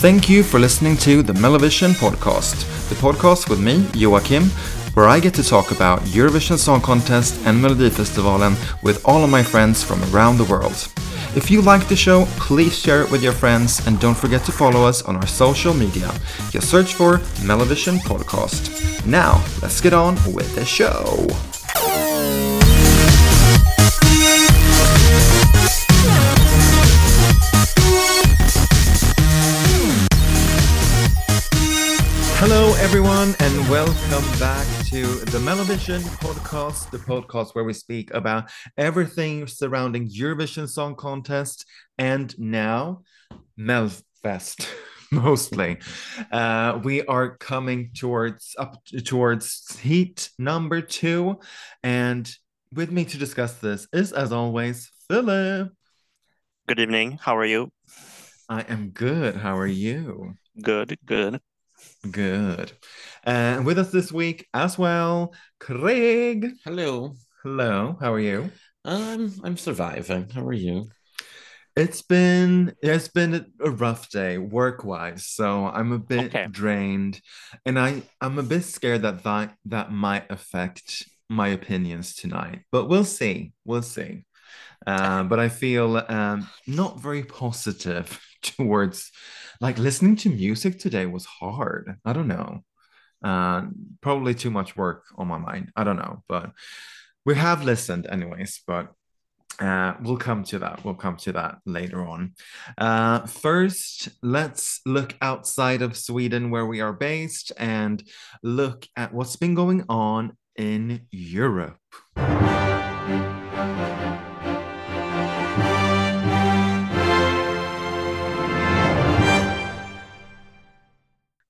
Thank you for listening to the MelloVision podcast, the podcast with me, Joachim, where I get to talk about Eurovision Song Contest and Melodifestivalen with all of my friends from around the world. If you like the show, please share it with your friends and don't forget to follow us on our social media. Just search for MelloVision Podcast. Now, let's get on with the show. Hello, everyone, and welcome back to the MelloVision podcast, the podcast where we speak about everything surrounding Eurovision Song Contest and now Melfest. Mostly, uh, we are coming towards up towards heat number two, and with me to discuss this is, as always, Philip. Good evening. How are you? I am good. How are you? Good, good. Good. And with us this week as well, Craig. Hello. Hello. How are you? Um, I'm surviving. How are you? It's been it's been a rough day work-wise, so I'm a bit Okay. drained, and I I'm a bit scared that that that might affect my opinions tonight. But we'll see. We'll see. Uh, but I feel um, not very positive towards like listening to music today was hard. I don't know. Uh, probably too much work on my mind. I don't know, but we have listened anyways. But uh, we'll come to that. We'll come to that later on. Uh, first, let's look outside of Sweden, where we are based, and look at what's been going on in Europe.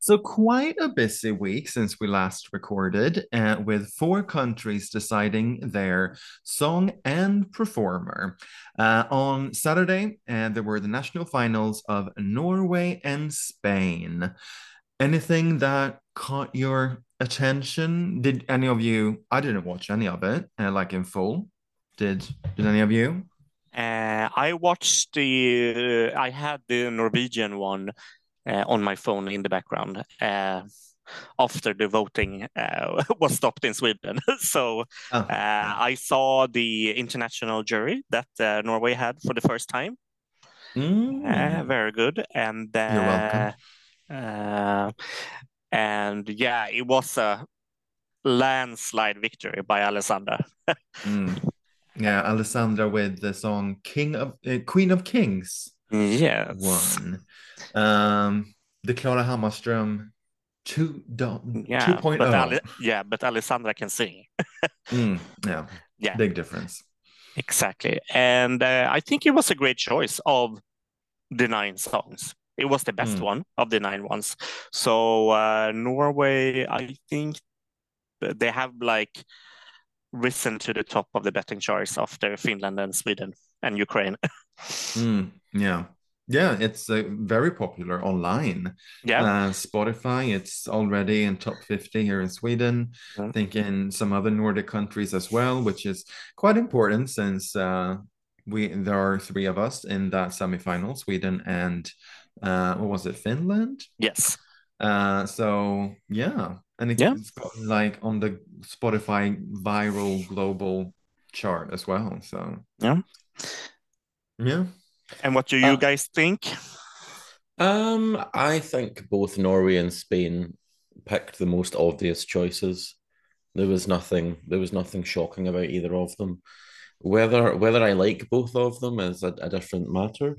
So, quite a busy week since we last recorded, uh, with four countries deciding their song and performer. Uh, on Saturday, uh, there were the national finals of Norway and Spain. Anything that caught your attention? Did any of you? I didn't watch any of it, uh, like in full. Did Did any of you? Uh, I watched the. I had the Norwegian one uh, on my phone in the background uh, after the voting uh, was stopped in Sweden. so Oh, uh, I saw the international jury that uh, Norway had for the first time. mm. Uh, very good, and You're welcome. uh, uh, and yeah, it was a landslide victory by Alessandra. Mm. Yeah, Alessandra with the song "King of uh, Queen of Kings" Yes. won. Um, the Klara Hammarström two dot Yeah, two point but oh. Ale- yeah, but Alessandra can sing. Mm, yeah, Yeah. big difference. Exactly. And uh, I think it was a great choice of the nine songs. It was the best Mm. one of the nine ones. So uh, Norway, I think they have like risen to the top of the betting charts after Finland and Sweden and Ukraine. Mm, yeah, yeah, it's uh, very popular online. yeah. Uh, Spotify, it's already in top 50 here in Sweden. Yeah. I think in some other Nordic countries as well, which is quite important since uh, we there are three of us in that semifinal, Sweden and uh, what was it, Finland? yes. Uh, so yeah, and it, Yeah. it's got like on the Spotify viral global chart as well. So Yeah. yeah. And what do you Uh, guys think? Um, I think both Norway and Spain picked the most obvious choices. There was nothing there was nothing shocking about either of them. Whether whether I like both of them is a, a different matter.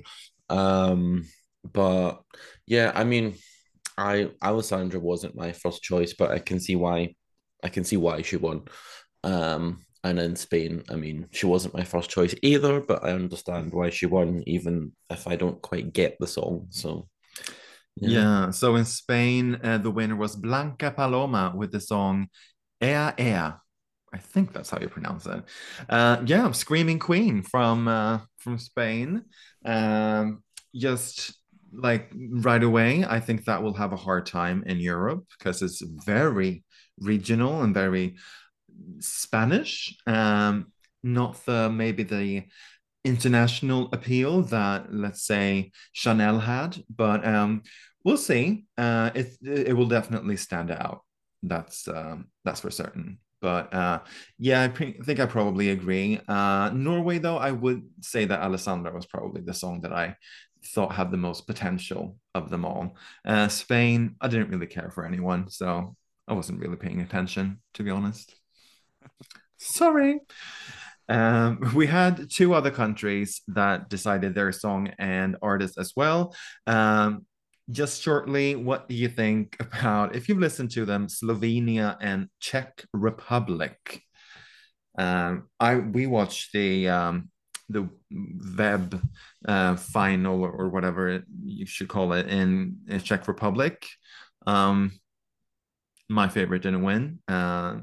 Um, but yeah, I mean, I Alessandra wasn't my first choice, but I can see why I can see why she won. Um, and in Spain, I mean, she wasn't my first choice either, but I understand why she won, even if I don't quite get the song. So Yeah. So in Spain, uh, the winner was Blanca Paloma with the song Ea Ea. I think that's how you pronounce it. Uh, yeah, Screaming Queen from uh, from Spain. Um, just like right away, I think that will have a hard time in Europe because it's very regional and very Spanish. Um, not the maybe the international appeal that let's say Chanel had, but um, we'll see. Uh, it it will definitely stand out. That's um, that's for certain. But uh, yeah, I pre- think I probably agree. Uh, Norway, though, I would say that Alessandra was probably the song that I thought had the most potential of them all. Uh, Spain, I didn't really care for anyone, so I wasn't really paying attention, to be honest. Sorry. Um, we had two other countries that decided their song and artist as well. Um, just shortly, what do you think about if you've listened to them, Slovenia and Czech Republic? Um, I we watched the um, the web uh, final or whatever you should call it in, in Czech Republic. Um, my favorite didn't win, uh,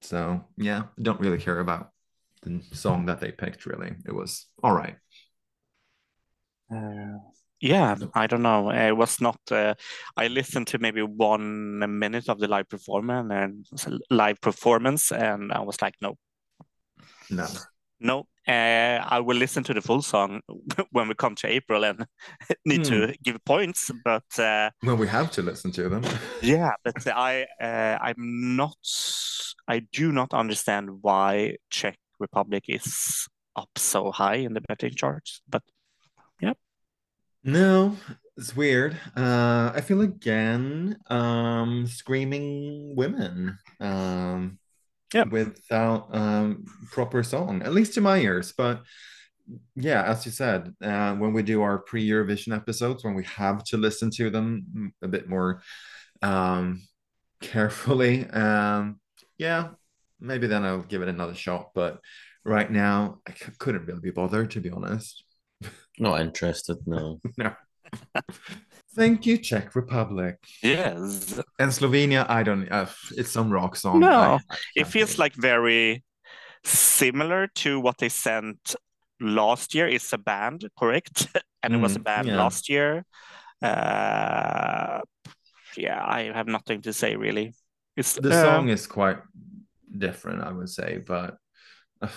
so yeah, don't really care about the song that they picked. Really, it was all right. Uh, yeah, I don't know. It was not. Uh, I listened to maybe one minute of the live performance and live performance, and I was like, no, no, no. Uh, I will listen to the full song when we come to April and need hmm. to give points. But uh, well, we have to listen to them. yeah, but I, uh, I'm not. I do not understand why Czech Republic is up so high in the betting charts. But yeah. No, it's weird. Uh, I feel again, um, screaming women, um, yeah, without um proper song, at least to my ears. But yeah, as you said, uh, when we do our pre Eurovision episodes, when we have to listen to them a bit more um carefully, um, yeah, maybe then I'll give it another shot. But right now, I c- couldn't really be bothered, to be honest. Not interested, no. no. Thank you, Czech Republic. Yes. And Slovenia, I don't. Uh, it's some rock song. No, I, I it feels like very similar to what they sent last year. It's a band, correct? and mm, it was a mm, band yeah. last year. Uh, yeah, I have nothing to say really. It's the uh, song is quite different, I would say, but uh,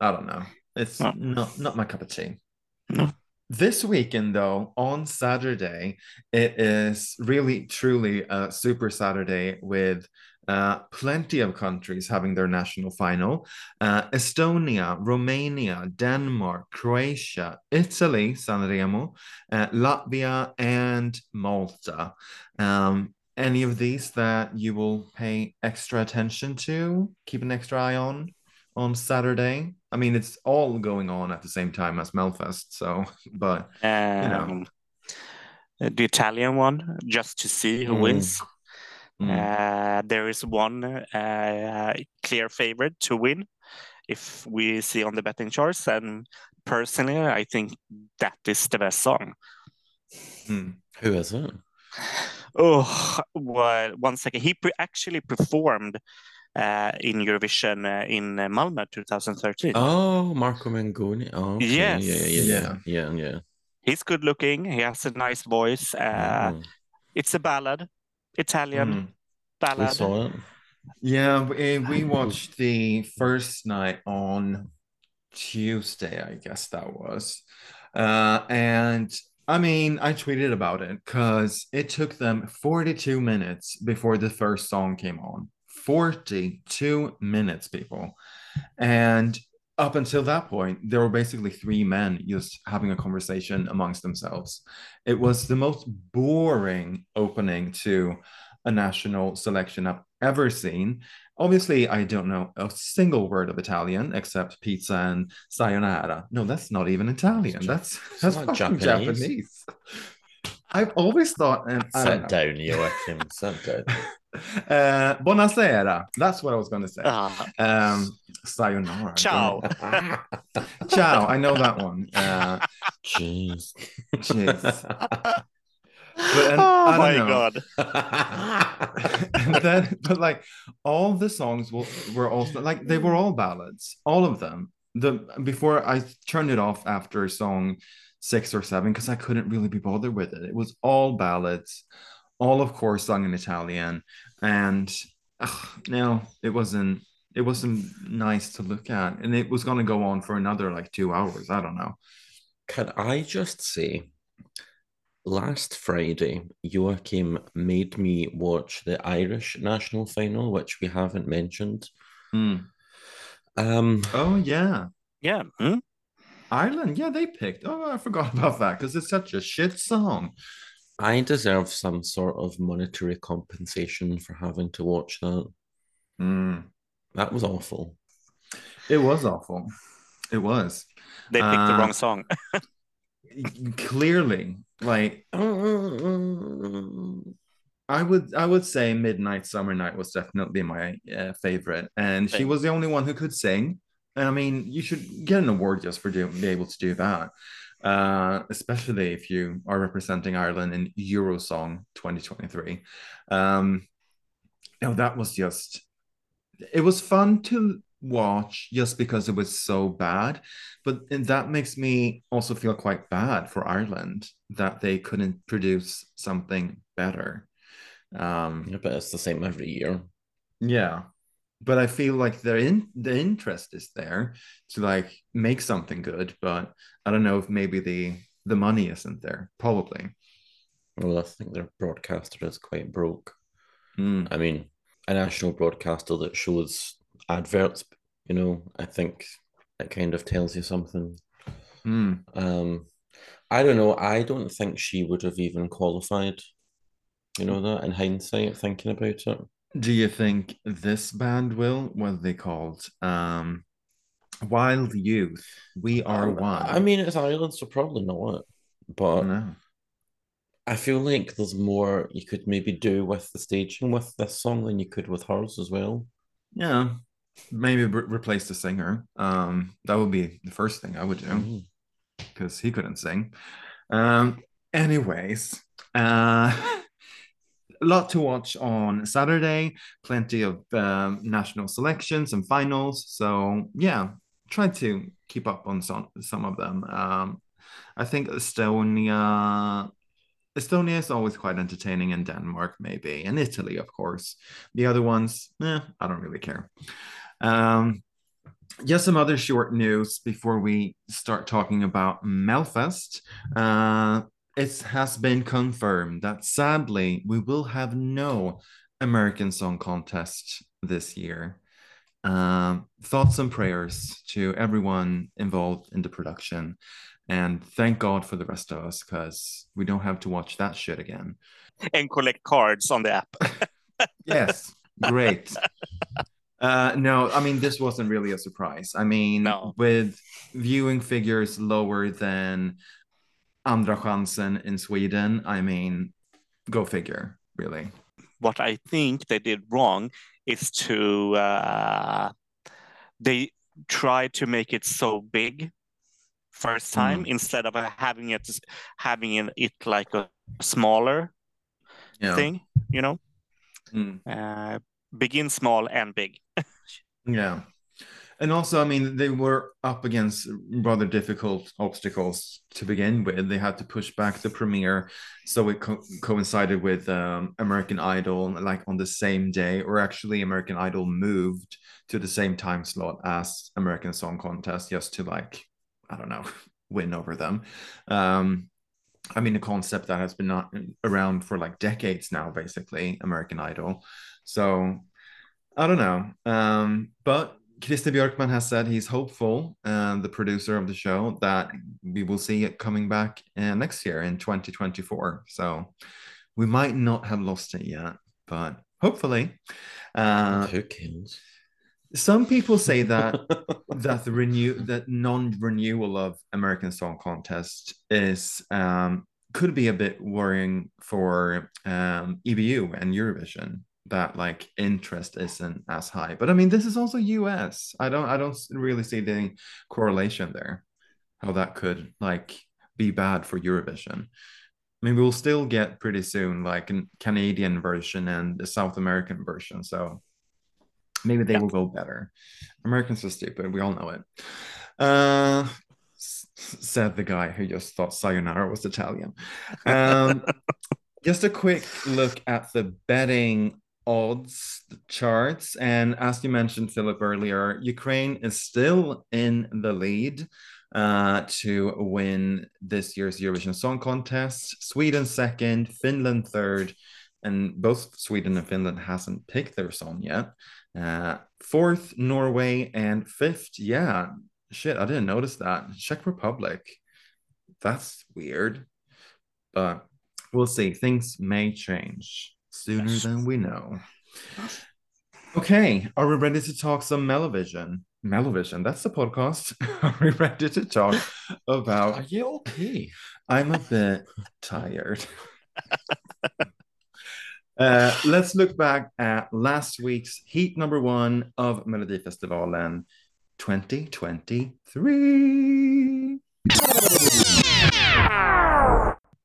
I don't know. It's no. not not my cup of tea. No. This weekend, though, on Saturday, it is really truly a super Saturday with uh, plenty of countries having their national final. Uh, Estonia, Romania, Denmark, Croatia, Italy, Sanremo, uh, Latvia, and Malta. Um, any of these that you will pay extra attention to, keep an extra eye on? on Saturday. I mean, it's all going on at the same time as Melfest. So, but um, you know, um, the Italian one, just to see who mm. wins. Mm. Uh, there is one uh, clear favorite to win if we see on the betting charts. And personally, I think that is the best song. Mm. Who is it? Oh, well, one second. He pre- actually performed uh, in Eurovision uh, in uh, Malmö 2013. Oh, Marco Mengoni. Oh, okay. yes. Yeah, yeah, yeah, yeah, yeah. He's good looking. He has a nice voice. Oh. It's a ballad, Italian mm. ballad. We saw it. Yeah, we, we watched the first night on Tuesday, I guess that was. Uh, and I mean, I tweeted about it because it took them 42 minutes before the first song came on. 42 minutes, people. And up until that point, there were basically three men just having a conversation amongst themselves. It was the most boring opening to a national selection I've ever seen. Obviously, I don't know a single word of Italian except pizza and sayonara. No, that's not even Italian. That's that's Japanese. Japanese. I've always thought. And Sit down, Joachim. Sit down. Uh, buonasera. That's what I was going to say. Uh, um, sayonara. Ciao. Ciao. I know that one. Uh, Jeez. Jeez. But, and, oh my know. god! and then, but like all the songs were, were also like they were all ballads, all of them. The before I turned it off after song six or seven because I couldn't really be bothered with it. It was all ballads all of course sung in Italian, and ugh, no, it wasn't. It wasn't nice to look at, and it was going to go on for another like two hours. I don't know. Can I just say, last Friday, Joachim made me watch the Irish national final, which we haven't mentioned. Mm. Um, Oh yeah, Yeah. hmm? Ireland. Yeah, they picked. Oh, I forgot about that because it's such a shit song. I deserve some sort of monetary compensation for having to watch that. Mm. That was awful. It was awful. It was They picked the Uh, wrong song. clearly like I would I would say Midnight Summer Night was definitely my uh, favorite, and she was the only one who could sing. And I mean, you should get an award just for do, be able to do that, uh, especially if you are representing Ireland in Eurosong 2023. Um, no, that was just it was fun to watch just because it was so bad, but that makes me also feel quite bad for Ireland that they couldn't produce something better. Um, Yeah, but it's the same every year. yeah, but I feel like the in the interest is there to like make something good, but I don't know if maybe the the money isn't there. Probably. Well, I think their broadcaster is quite broke. Mm. I mean, a national broadcaster that shows adverts, you know, I think it kind of tells you something. Mm. Um, I don't know. I don't think she would have even qualified. You know that in hindsight, thinking about it. Do you think this band will? What are they called? Um, Wild Youth. We are one. I mean, it's Ireland, so probably not. But don't. I feel like there's more you could maybe do with the staging with this song than you could with hers as well. Yeah, maybe re- replace the singer. Um, that would be the first thing I would do Mm. because he couldn't sing. Um, anyways, uh, a lot to watch on Saturday. Plenty of um, national selections and finals. So yeah, try to keep up on some some of them. Um, I think Estonia. Estonia is always quite entertaining, and Denmark maybe, and Italy, of course. The other ones, eh, I don't really care. Um, just some other short news before we start talking about Melfest. Uh, it has been confirmed that sadly we will have no American Song Contest this year. Um, thoughts and prayers to everyone involved in the production. And thank God for the rest of us because we don't have to watch that shit again. and collect cards on the app. Yes, great. Uh, no, I mean, this wasn't really a surprise. I mean, No. with viewing figures lower than Andra Chansen in Sweden, I mean, go figure, really. What I think they did wrong is to uh, they tried to make it so big first time instead of having it having it like a smaller Yeah. thing. You know, Mm. uh, begin small and big. Yeah. And also, I mean, they were up against rather difficult obstacles to begin with. They had to push back the premiere, so it co- coincided with um, American Idol, like on the same day, or actually, American Idol moved to the same time slot as American Song Contest, just to like, I don't know, win over them. Um, I mean, a concept that has been not around for like decades now, basically, American Idol. So I don't know. Um, but Christer Björkman has said he's hopeful, uh, the producer of the show, that we will see it coming back uh, next year in 2024. So we might not have lost it yet, but hopefully. Uh, Who cares? some people say that that the renew that non-renewal of American Song Contest is um, could be a bit worrying for um, EBU and Eurovision that like interest isn't as high. But I mean, this is also US. I don't I don't really see the correlation there. How that could like be bad for Eurovision. I mean, we'll still get pretty soon like a Canadian version and the South American version. So maybe they Yeah. will go better. Americans are stupid. We all know it. Uh, said the guy who just thought sayonara was Italian. Um, just a quick look at the betting odds charts. And as you mentioned, Philip, earlier, Ukraine is still in the lead uh, to win this year's Eurovision Song Contest. Sweden second, Finland third, and both Sweden and Finland hasn't picked their song yet. Uh, fourth, Norway, and fifth, yeah, shit, I didn't notice that. Czech Republic. That's weird, but we'll see. Things may change sooner Yes. than we know. Okay, are we ready to talk some MelloVision? MelloVision, that's the podcast. Are we ready to talk about? Are you okay? I'm a bit tired. Uh, let's look back at last week's heat number one of Melodifestivalen 2023.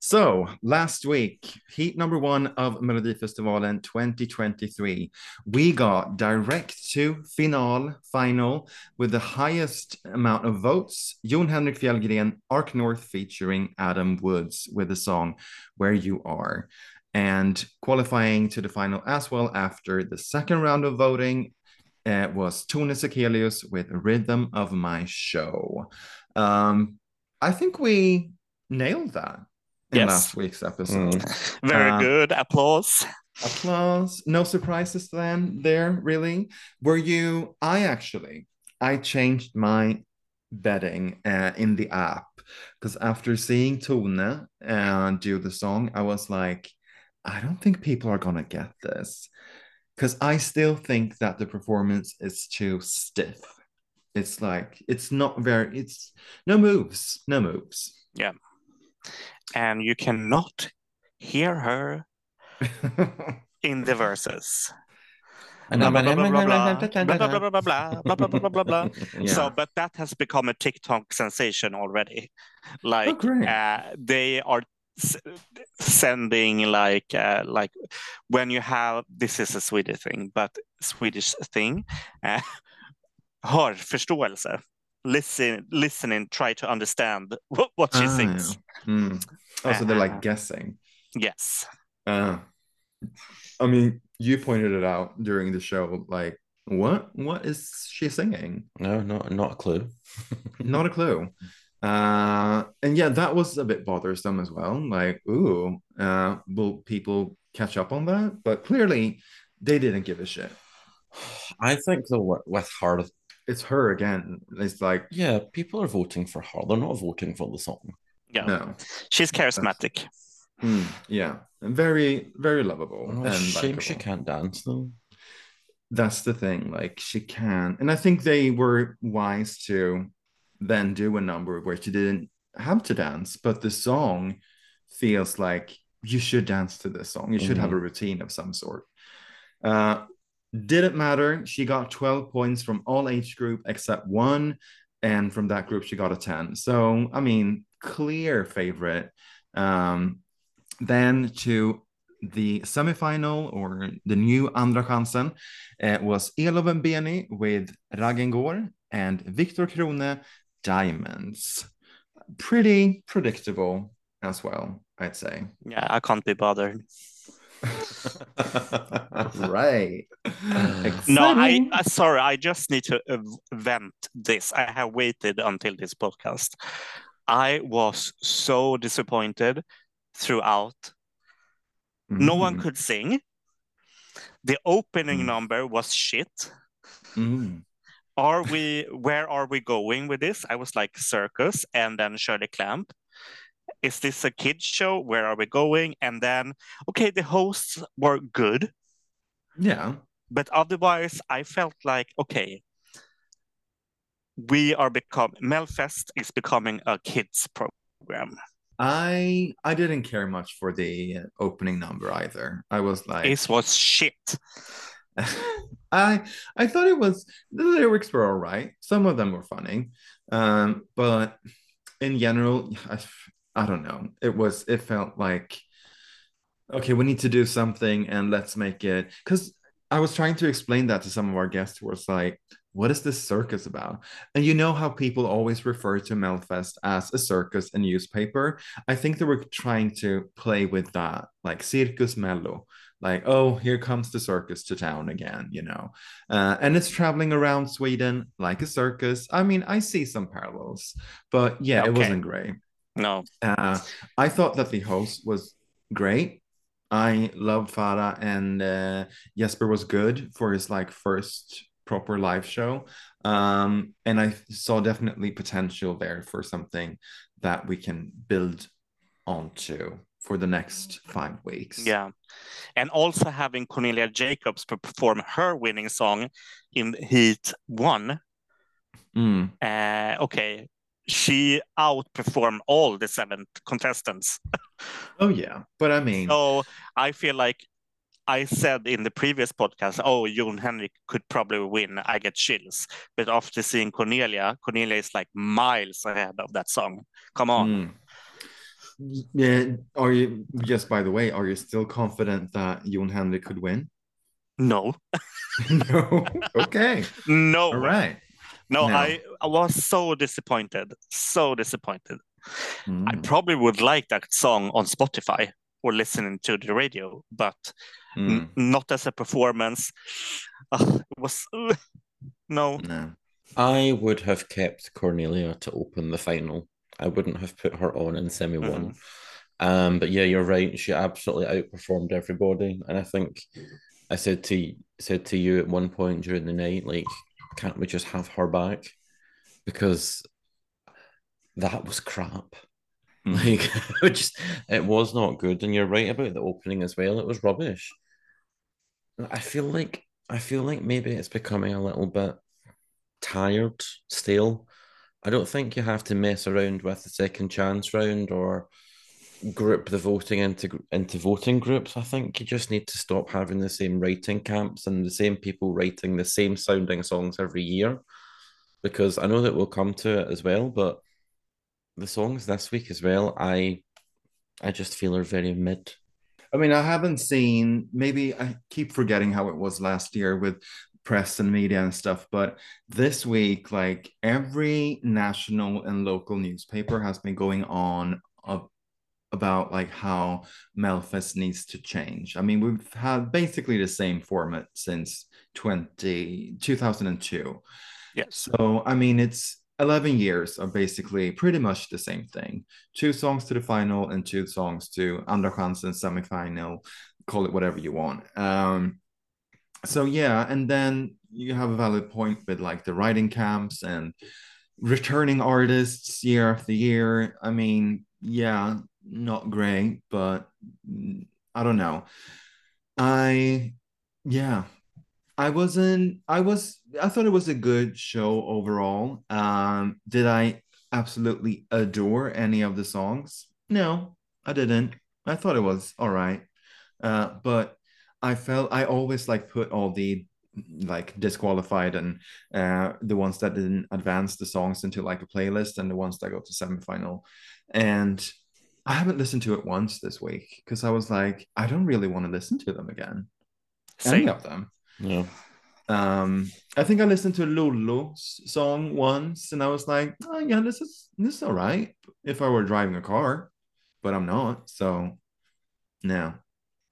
So, last week, heat number one of Melodifestivalen 2023, we got direct to final, final with the highest amount of votes. Jon Henrik Fjällgren, Ark North featuring Adam Woods with the song Where You Are. And qualifying to the final as well after the second round of voting uh, was Tone Sekelius with Rhythm of My Show. Um, I think we nailed that in Yes. last week's episode. Mm. Very Uh, good. Applause. Applause. No surprises then there, really? Were you? I actually, I changed my betting uh, in the app because after seeing Tone uh, do the song, I was like, I don't think people are gonna get this because I still think that the performance is too stiff. It's like it's not very. It's no moves, no moves. And you cannot hear her in the verses. Blah, blah, blah, blah, blah, blah. Blah, blah, blah, blah. So, but that has become a TikTok sensation already. Like, oh, uh, they are s- sending like uh, like when you have this is a Swedish thing, but Swedish thing. Uh, hör förståelse. Listen, listening, try to understand what, what she Ah, sings. Mm. Oh, so they're like guessing. Yes. Uh, I mean, you pointed it out during the show. Like, what? What is she singing? No, not not a clue. Not a clue. Uh, and yeah, that was a bit bothersome as well. Like, ooh, uh, will people catch up on that? But clearly, they didn't give a shit. I think the with- with her, It's her again. It's like, yeah, people are voting for her. They're not voting for the song. Yeah. no, She's charismatic. Mm, yeah, very, very lovable Oh, and shame she can't dance though. that's the thing like she can and i think they were wise to then do a number where she didn't have to dance but the song feels like you should dance to this song you should have a routine of some sort uh didn't matter she got 12 points from all age group except one and from that group she got a 10 so i mean clear favorite um then to the semifinal or the new Andra chansen uh, was Elof Beni with Raggen går and Victor Crone Diamonds. Pretty predictable as well, I'd say. Yeah, I can't be bothered. Right. No, I, Exciting. I sorry, I just need to uh, vent this. I have waited until this podcast. I was so disappointed throughout. No one Mm, could sing. The opening Mm. number was shit. mm. Are we where are we going with this? I was like circus and then Shirley Clamp. Is this a kids show? Where are we going? And then okay, the hosts were good. Yeah. but otherwise i felt like okay we are become melfest is becoming a kids program I I didn't care much for the opening number either. I was like it was shit I I thought it was the lyrics were all right. Some of them were funny, um, but in general, I, I don't know. It was it felt like okay, we need to do something and let's make it because I was trying to explain that to some of our guests who was like, what is this circus about? And you know how people always refer to Melfest as a circus and newspaper. I think they were trying to play with that, like Circus Mello, like oh here comes the circus to town again you know uh, and it's traveling around sweden like a circus i mean i see some parallels but yeah okay. it wasn't great no uh, i thought that the host was great i loved farah and uh, jesper was good for his like first proper live show um, and i saw definitely potential there for something that we can build onto for the next five weeks. Yeah. And also having Cornelia Jacobs perform her winning song in Heat One. Mm. Uh, okay. She outperformed all the seven contestants. oh, yeah. But I mean, so I feel like I said in the previous podcast, oh, Jon Henrik could probably win. I get chills. But after seeing Cornelia, Cornelia is like miles ahead of that song. Come on. Mm. Yeah. Are you just by the way, are you still confident that Jon Henrik could win? No. no. Okay. No. All right. No, no, I, I was so disappointed. So disappointed. Mm. I probably would like that song on Spotify or listening to the radio, but mm. not as a performance. Uh, it was uh, no. No. I would have kept Cornelia to open the final. I wouldn't have put her on in semi one. Mm-hmm. Um, but yeah, you're right. She absolutely outperformed everybody, and I think I said to said to you at one point during the night, like, can't we just have her back? Because that was crap. Mm-hmm. Like, it just it was not good. And you're right about the opening as well. It was rubbish. I feel like I feel like maybe it's becoming a little bit tired, stale. I don't think you have to mess around with the second chance round or group the voting into into voting groups. I think you just need to stop having the same writing camps and the same people writing the same sounding songs every year. Because I know that we'll come to it as well, but the songs this week as well, I I just feel are very mid. I mean, I haven't seen maybe I keep forgetting how it was last year with press and media and stuff. But this week, like every national and local newspaper has been going on of, about like how Melfest needs to change. I mean, we've had basically the same format since 20, 2002. Yes. So, I mean, it's 11 years of basically pretty much the same thing. Two songs to the final and two songs to Andra chansen semifinal. Call it whatever you want. Um, so yeah and then you have a valid point with like the writing camps and returning artists year after year i mean yeah not great but i don't know. I yeah. I wasn't i was i thought it was a good show overall. Um did i absolutely adore any of the songs? No i didn't. I thought it was all right. Uh but I felt I always like put all the like disqualified and uh, the ones that didn't advance the songs into like a playlist and the ones that go to semifinal. And I haven't listened to it once this week because I was like, I don't really want to listen to them again. Same. Any of them. Yeah. Um, I think I listened to Lulu's song once and I was like, oh yeah, this is this is all right if I were driving a car, but I'm not. So now,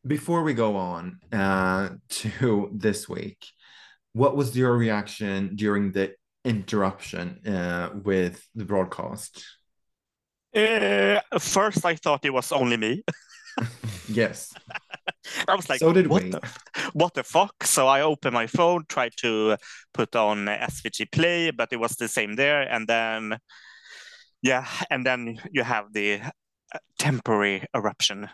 before we go on uh, to this week, what was your reaction during the interruption uh, with the broadcast? Uh, first, I thought it was only me. yes. I was like, so did what we. The, what the fuck? So I opened my phone, tried to put on SVT Play, but it was the same there. And then, yeah, and then you have the uh, temporary eruption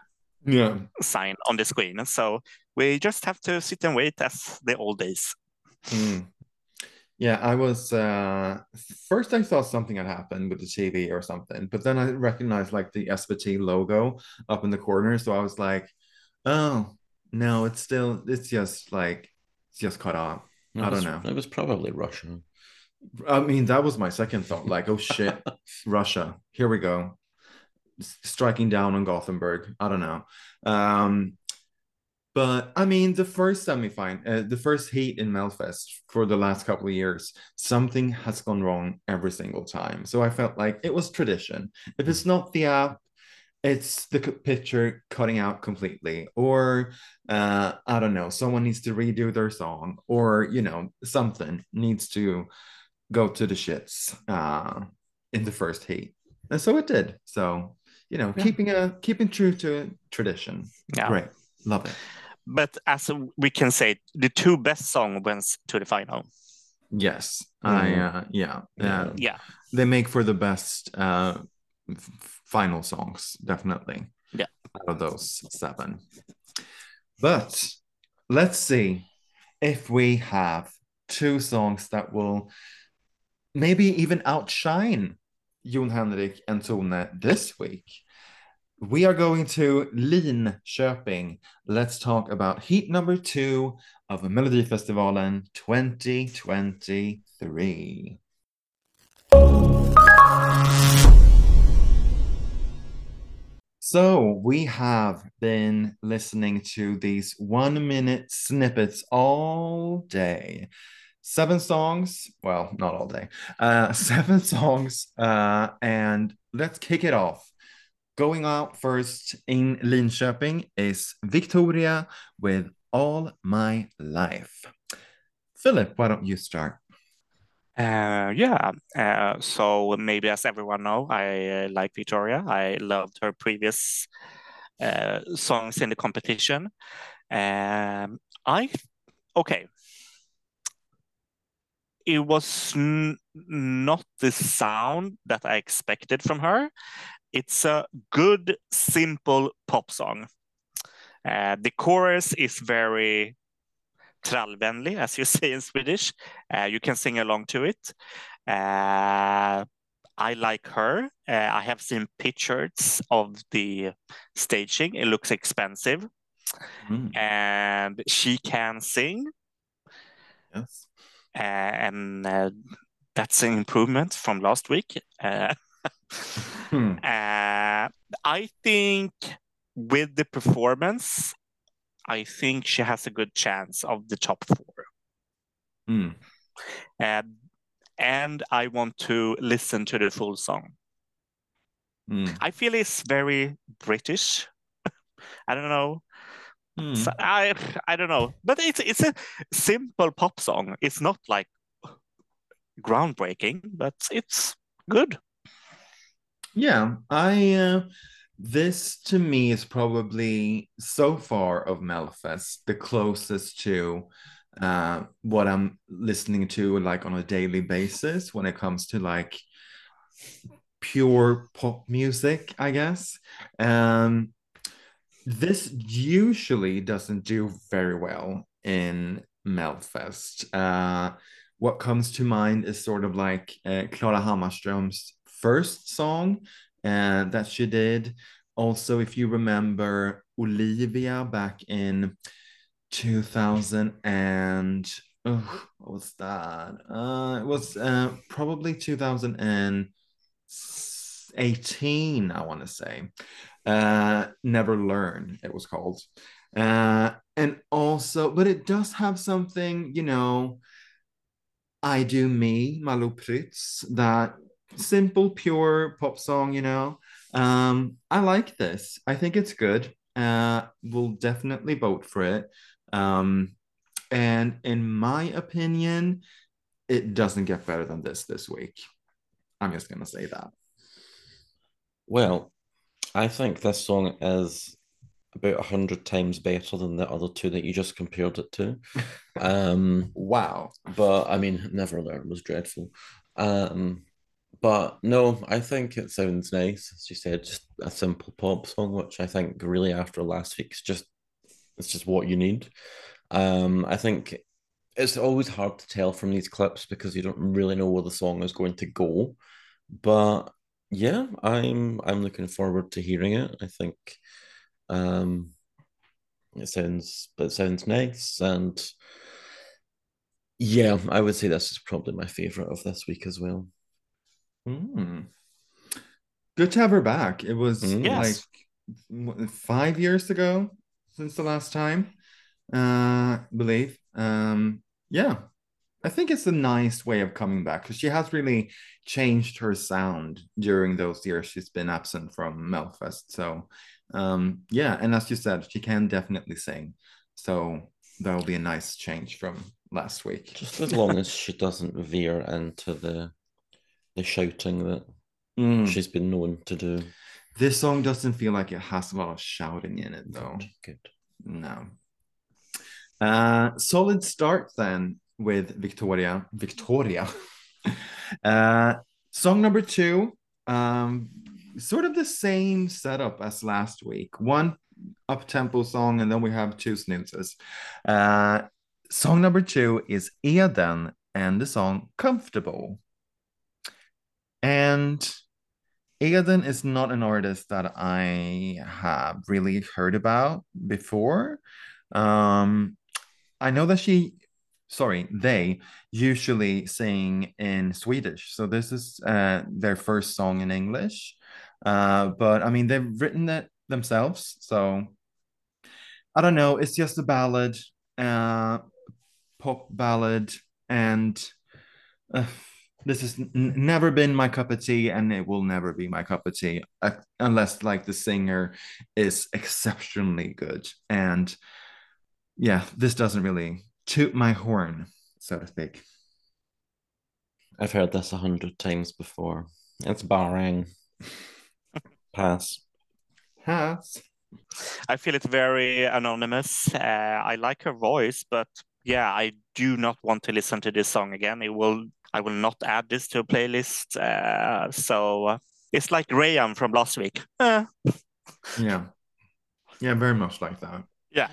yeah. sign on the screen. So we just have to sit and wait as the old days. Mm. Yeah, I was uh first I thought something had happened with the TV or something, but then I recognized like the SVT logo up in the corner. So I was like, oh no, it's still it's just like it's just cut off. It I don't know. It was probably Russia. I mean, that was my second thought. Like, oh shit, Russia. Here we go striking down on Gothenburg. I don't know. Um, but I mean, the first semifinal, uh, the first heat in Melfest for the last couple of years, something has gone wrong every single time. So I felt like it was tradition. If it's not the app, it's the picture cutting out completely or uh i don't know someone needs to redo their song or you know something needs to go to the shits uh in the first heat and so it did so you know yeah. keeping a keeping true to tradition yeah. great love it but as we can say the two best song went to the final yes mm. i uh, yeah uh, yeah they make for the best uh final songs, definitely. Yeah. Out of those seven. But let's see if we have two songs that will maybe even outshine Jon Henrik and Tone this week. We are going to Linköping. Let's talk about heat number two of Melody Melodifestivalen 2023. So we have been listening to these one minute snippets all day. Seven songs, well, not all day, uh, seven songs. Uh, and let's kick it off. Going out first in Linköping is Victoria with All My Life. Philip, why don't you start? Uh, yeah, uh, so maybe as everyone know, I uh, like Victoria. I loved her previous uh, songs in the competition. Um, I okay. It was not the sound that I expected from her. It's a good, simple pop song. Uh, the chorus is very trallvänlig, as you say in Swedish. Uh, you can sing along to it. Uh, I like her. Uh, I have seen pictures of the staging. It looks expensive. Mm. And she can sing. Yes. And uh, that's an improvement from last week. Uh, hmm. Uh, I think with the performance I think she has a good chance of the top four. Mm. And, and I want to listen to the full song. Mm. I feel it's very British. I don't know. Mm. So I I don't know, but it's it's a simple pop song. It's not like groundbreaking, but it's good. Yeah, I uh, this to me is probably so far of Melfest the closest to uh, what I'm listening to like on a daily basis when it comes to like pure pop music, I guess. Um, this usually doesn't do very well in Melfest. Uh, what comes to mind is sort of like uh, Klara Hammarström's first song, and that she did. Also, if you remember Olivia back in 2000 and oh, what was that? Uh, it was uh, probably 2018, I want to say. Uh, Never Learn, it was called. Uh, and also, but it does have something, you know, I Do Me, Malou Prytz, that simple, pure pop song, you know. Um, I like this. I think it's good. Uh, we'll definitely vote for it. Um, and in my opinion, it doesn't get better than this this week. I'm just gonna say that. Well, I think this song is about a hundred times better than the other two that you just compared it to. Um, wow. But I mean, Never Learn was dreadful. Um, but no, I think it sounds nice. As you said, just a simple pop song, which I think really after last week's just it's just what you need. Um, I think it's always hard to tell from these clips because you don't really know where the song is going to go. But yeah, I'm I'm looking forward to hearing it. I think um it sounds it sounds nice and yeah, I would say this is probably my favorite of this week as well. Mm. Good to have her back. It was mm. yes. like five years ago since the last time, uh, I believe. Um, yeah, I think it's a nice way of coming back because she has really changed her sound during those years she's been absent from Melfest. So, um, yeah, and as you said, she can definitely sing. So that'll be a nice change from last week. Just as long as she doesn't veer into the the shouting that Mm. she's been known to do. This song doesn't feel like it has a lot of shouting in it, though. Good. No. Uh, solid start then with Victoria. Victoria. uh, song number two. Um, sort of the same setup as last week. One up tempo song, and then we have two snoozes. Uh, song number two is Eden and the song Comfortable. And Eden is not an artist that I have really heard about before. Um, I know that she, sorry, they usually sing in Swedish. So this is uh, their first song in English. Uh, but I mean, they've written it themselves. So I don't know. It's just a ballad, uh, pop ballad. And uh, this has n- never been my cup of tea and it will never be my cup of tea uh, unless like the singer is exceptionally good. And yeah, this doesn't really toot my horn, so to speak. I've heard this a hundred times before. It's barring. Pass. Pass. I feel it's very anonymous. Uh, I like her voice, but yeah, I do not want to listen to this song again. It will. I will not add this to a playlist. Uh, so it's like Graham from last week. Eh, Yeah. Yeah, very much like that. Yeah.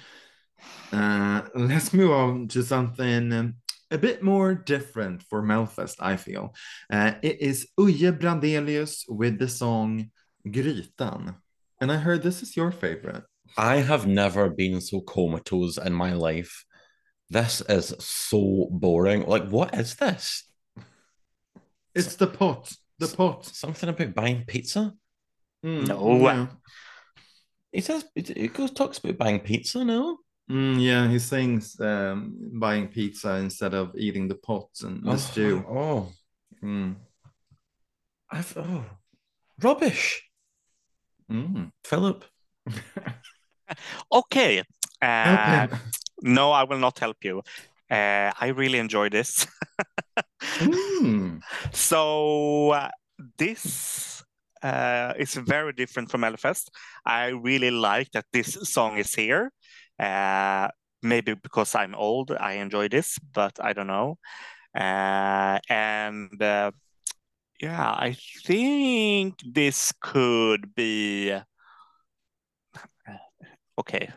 Uh, let's move on to something um, a bit more different for Melfest, I feel. Uh, it is Uje Brandelius with the song Grytan. And I heard this is your favorite. I have never been so comatose in my life. This is so boring. Like, what is this? It's the pot. The pot. Something about buying pizza? Mm, No. Yeah. He says it, it goes talks about buying pizza, no? Mm, yeah, he sings um, buying pizza instead of eating the pot and the stew. Oh, Mm. I've oh rubbish. Mm. Philip. Okay. Uh, Help him. no, I will not help you. Uh, I really enjoy this. Mm. So uh, this uh, is very different from Melfest. I really like that this song is here. Uh, maybe because I'm old, I enjoy this, but I don't know. Uh, and uh, yeah, I think this could be okay.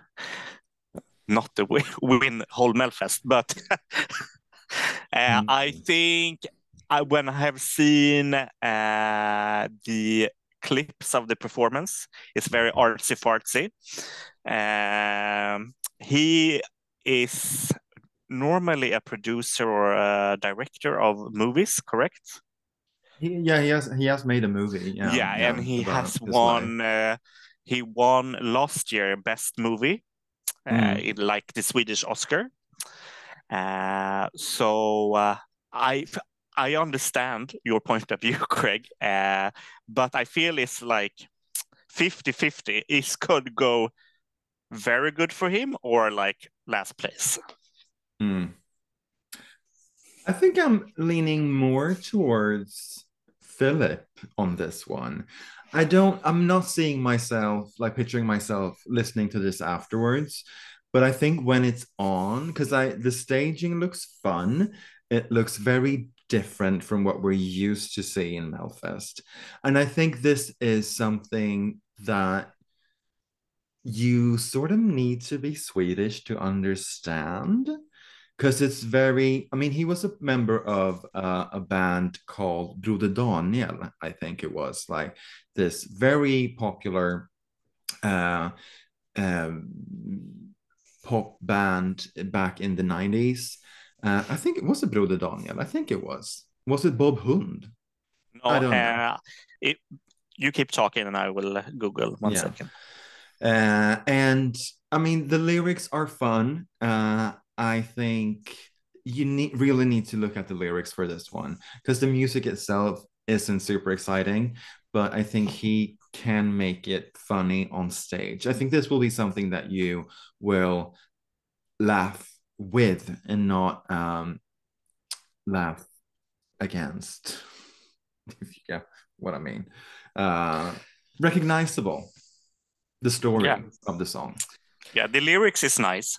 Not the wi- win whole Melfest, but uh, I Mm. think I, when I have seen uh, the clips of the performance, it's very artsy fartsy. Um, he is normally a producer or a director of movies, correct? He, yeah, he has he has made a movie. Yeah, Yeah, and he has won. Uh, he won last year best movie, uh, Mm. in like the Swedish Oscar. Uh, so uh, I I understand your point of view, Craig, uh, but I feel it's like 50-50. It could go very good for him or like last place. Mm. I think I'm leaning more towards Philip on this one. I don't, I'm not seeing myself, like picturing myself listening to this afterwards. But I think when it's on, because I the staging looks fun, it looks very different from what we're used to see in Melfest. And I think this is something that you sort of need to be Swedish to understand because it's very i mean he was a member of uh, a band called Broder Daniel i think it was like this very popular uh, um, pop band back in the 90s uh, i think it was a Broder Daniel i think it was was it bob hund No, I don't know. uh, it, you keep talking and I will uh, Google one Yeah. second. Uh, and I mean, the lyrics are fun. Uh, I think you need really need to look at the lyrics for this one because the music itself isn't super exciting, but I think he can make it funny on stage. I think this will be something that you will laugh with and not um, laugh against, if you get what I mean. Uh, recognizable, the story Yeah. of the song. Yeah, the lyrics is nice.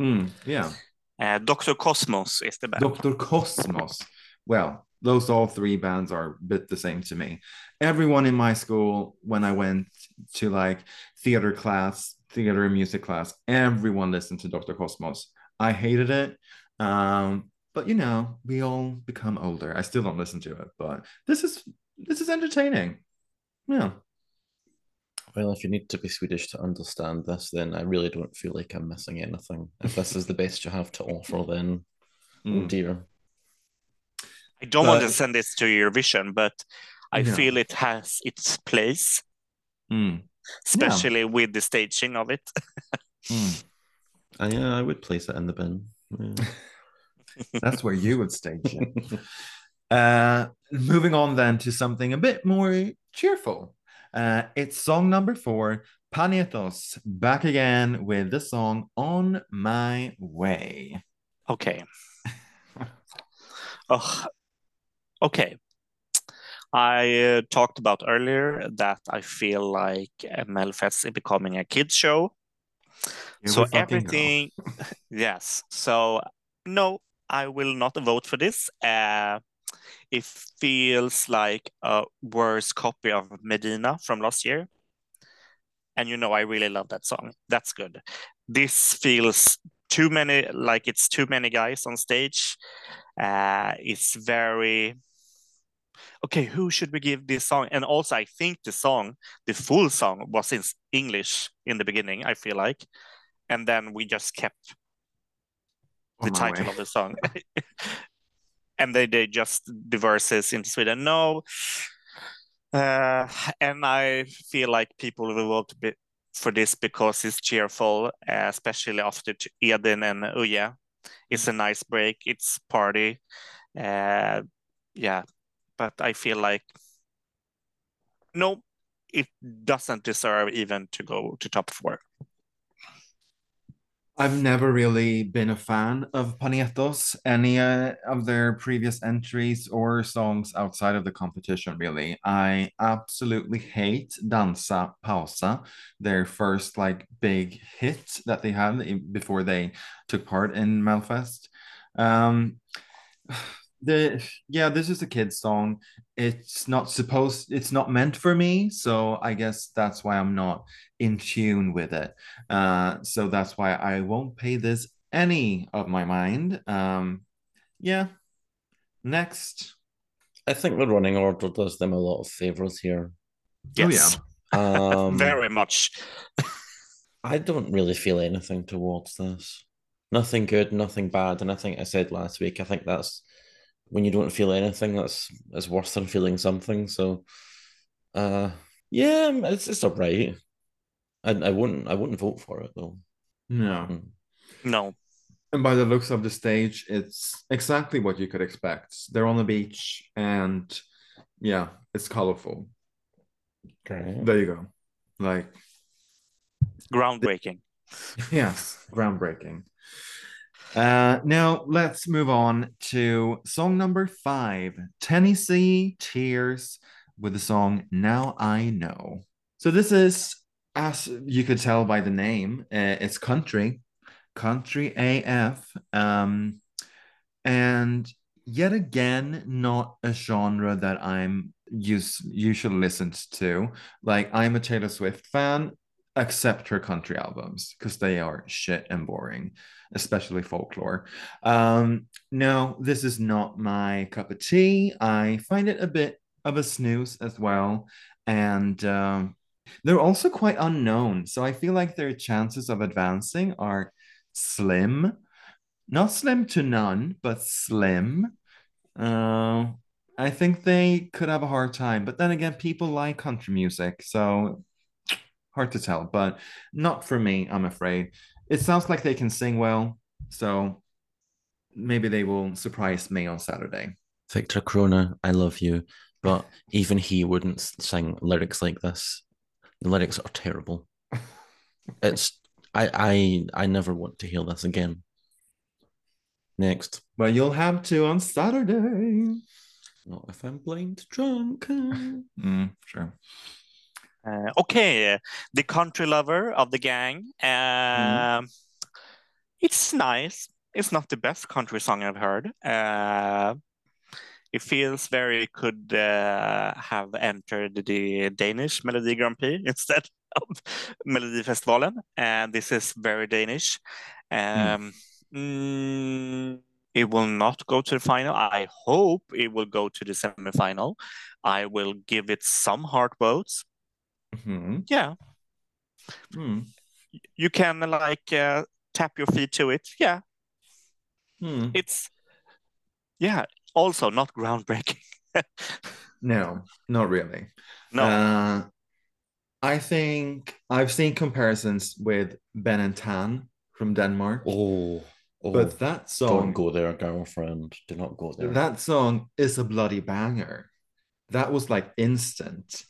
Mm, yeah. Uh, Doktor Kosmos is the band. Doktor Kosmos. Well, those all three bands are a bit the same to me. Everyone in my school, when I went to like theater class, theater and music class, everyone listened to Doktor Kosmos. I hated it. Um, but you know, we all become older. I still don't listen to it, but this is this is entertaining. Yeah. Well, if you need to be Swedish to understand this, then I really don't feel like I'm missing anything. If this is the best you have to offer, then oh Mm. dear. I don't want to send this to Eurovision, but I No. feel it has its place, Mm. especially with the staging of it. Mm. Uh, yeah, I would place it in the bin. Yeah. That's where you would stage it. Uh, moving on then to something a bit more cheerful. Uh, it's song number four, Panetoz, back again with the song On My Way. Okay. oh, okay. I uh, talked about earlier that I feel like Melfest is becoming a kids show. So we fucking go. everything, yes. So no, I will not vote for this. Uh, it feels like a worse copy of Medina from last year. And you know, I really love that song. That's good. This feels too many, like it's too many guys on stage. Uh, it's very okay. Who should we give this song? And also, I think the song, the full song, was in English in the beginning. I feel like, and then we just kept the title Way. of the song. and they they just verses in Sweden. No, uh, and I feel like people will vote for this because it's cheerful, uh, especially after Eden and Uje. It's a nice break. It's party. Uh, yeah, but I feel like no, it doesn't deserve even to go to top four. I've never really been a fan of Panetoz, any uh, of their previous entries or songs outside of the competition, really. I absolutely hate Dansa Pausa, their first like big hit that they had before they took part in Melfest. Um, the yeah, this is a kid's song. It's not supposed, it's not meant for me, so I guess that's why I'm not in tune with it. Uh, so that's why I won't pay this any of my mind. Um, yeah. Next. I think the running order does them a lot of favors here. Oh, Yes, Um, very much. I don't really feel anything towards this. Nothing good, nothing bad. And I think I said last week, I think that's when you don't feel anything, that's is worse than feeling something. So uh yeah, it's it's all right. I I wouldn't I wouldn't vote for it though. No. Mm. No, And by the looks of the stage, it's exactly what you could expect. They're on the beach and yeah, it's colorful. Great. There you go. Like, groundbreaking. yes, groundbreaking. Uh, now let's move on to song number five, Tennessee Tears, with the song Now I Know. So this is, as you could tell by the name, uh, it's country, country AF, um, and yet again, not a genre that I'm used usually listened to. Like I'm a Taylor Swift fan, except her country albums because they are shit and boring, especially folklore. Um, no, this is not my cup of tea. I find it a bit of a snooze as well, and um, they're also quite unknown. So I feel like their chances of advancing are slim, not slim to none, but slim. Uh, I think they could have a hard time, but then again, people like country music, so hard to tell, but not for me, I'm afraid. It sounds like they can sing well, so maybe they will surprise me on Saturday. Victor Crone, I love you, but even he wouldn't sing lyrics like this. The lyrics are terrible. it's I I I never want to hear this again. Next. Well, you'll have to on Saturday. Not if I'm blind drunk. Mm, sure. Uh, okay, the country lover of the gang. Uh, It's nice. It's not the best country song I've heard. Uh, it feels very could uh, have entered the Danish Melodi Grand Prix instead of Melodifestivalen, and this is very Danish. Um, mm, it will not go to the final. I hope it will go to the semifinal. I will give it some heart votes. Mhm. Yeah, Mm. you can like uh, tap your feet to it. Yeah, Mm. it's yeah. Also not groundbreaking. No, not really. no. Uh, I think I've seen comparisons with Ben and Tan from Denmark, Oh, oh but that song. don't go there, girlfriend. Do not go there. that song is a bloody banger. That was like instant.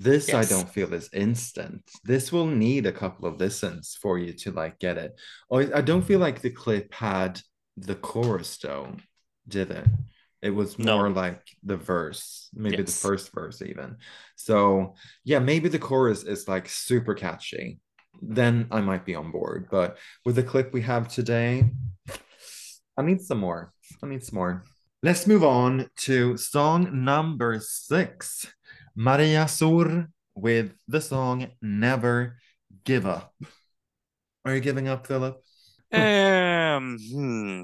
This I don't feel is instant. This will need a couple of listens for you to like get it. Oh, I don't feel like the clip had the chorus though, did it? It was No. more like the verse, maybe the first verse even. So yeah, maybe the chorus is like super catchy. Then I might be on board. But with the clip we have today, I need some more. I need some more. Let's move on to song number six. Maria Sur with the song Never Give Up. Are you giving up, Philip? Um, hmm,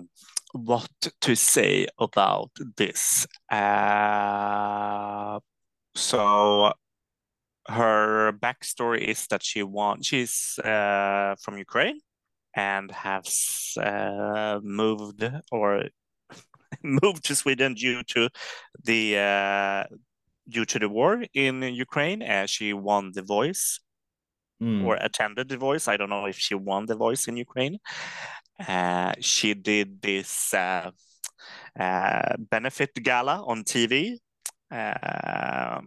what to say about this? Uh, so her backstory is that she want she's uh, from Ukraine and has uh, moved or moved to Sweden due to the uh, due to the war in Ukraine. Uh, she won the Voice Mm. or attended the voice. I don't know if she won the voice in Ukraine. Uh, she did this uh, uh, benefit gala on TV uh,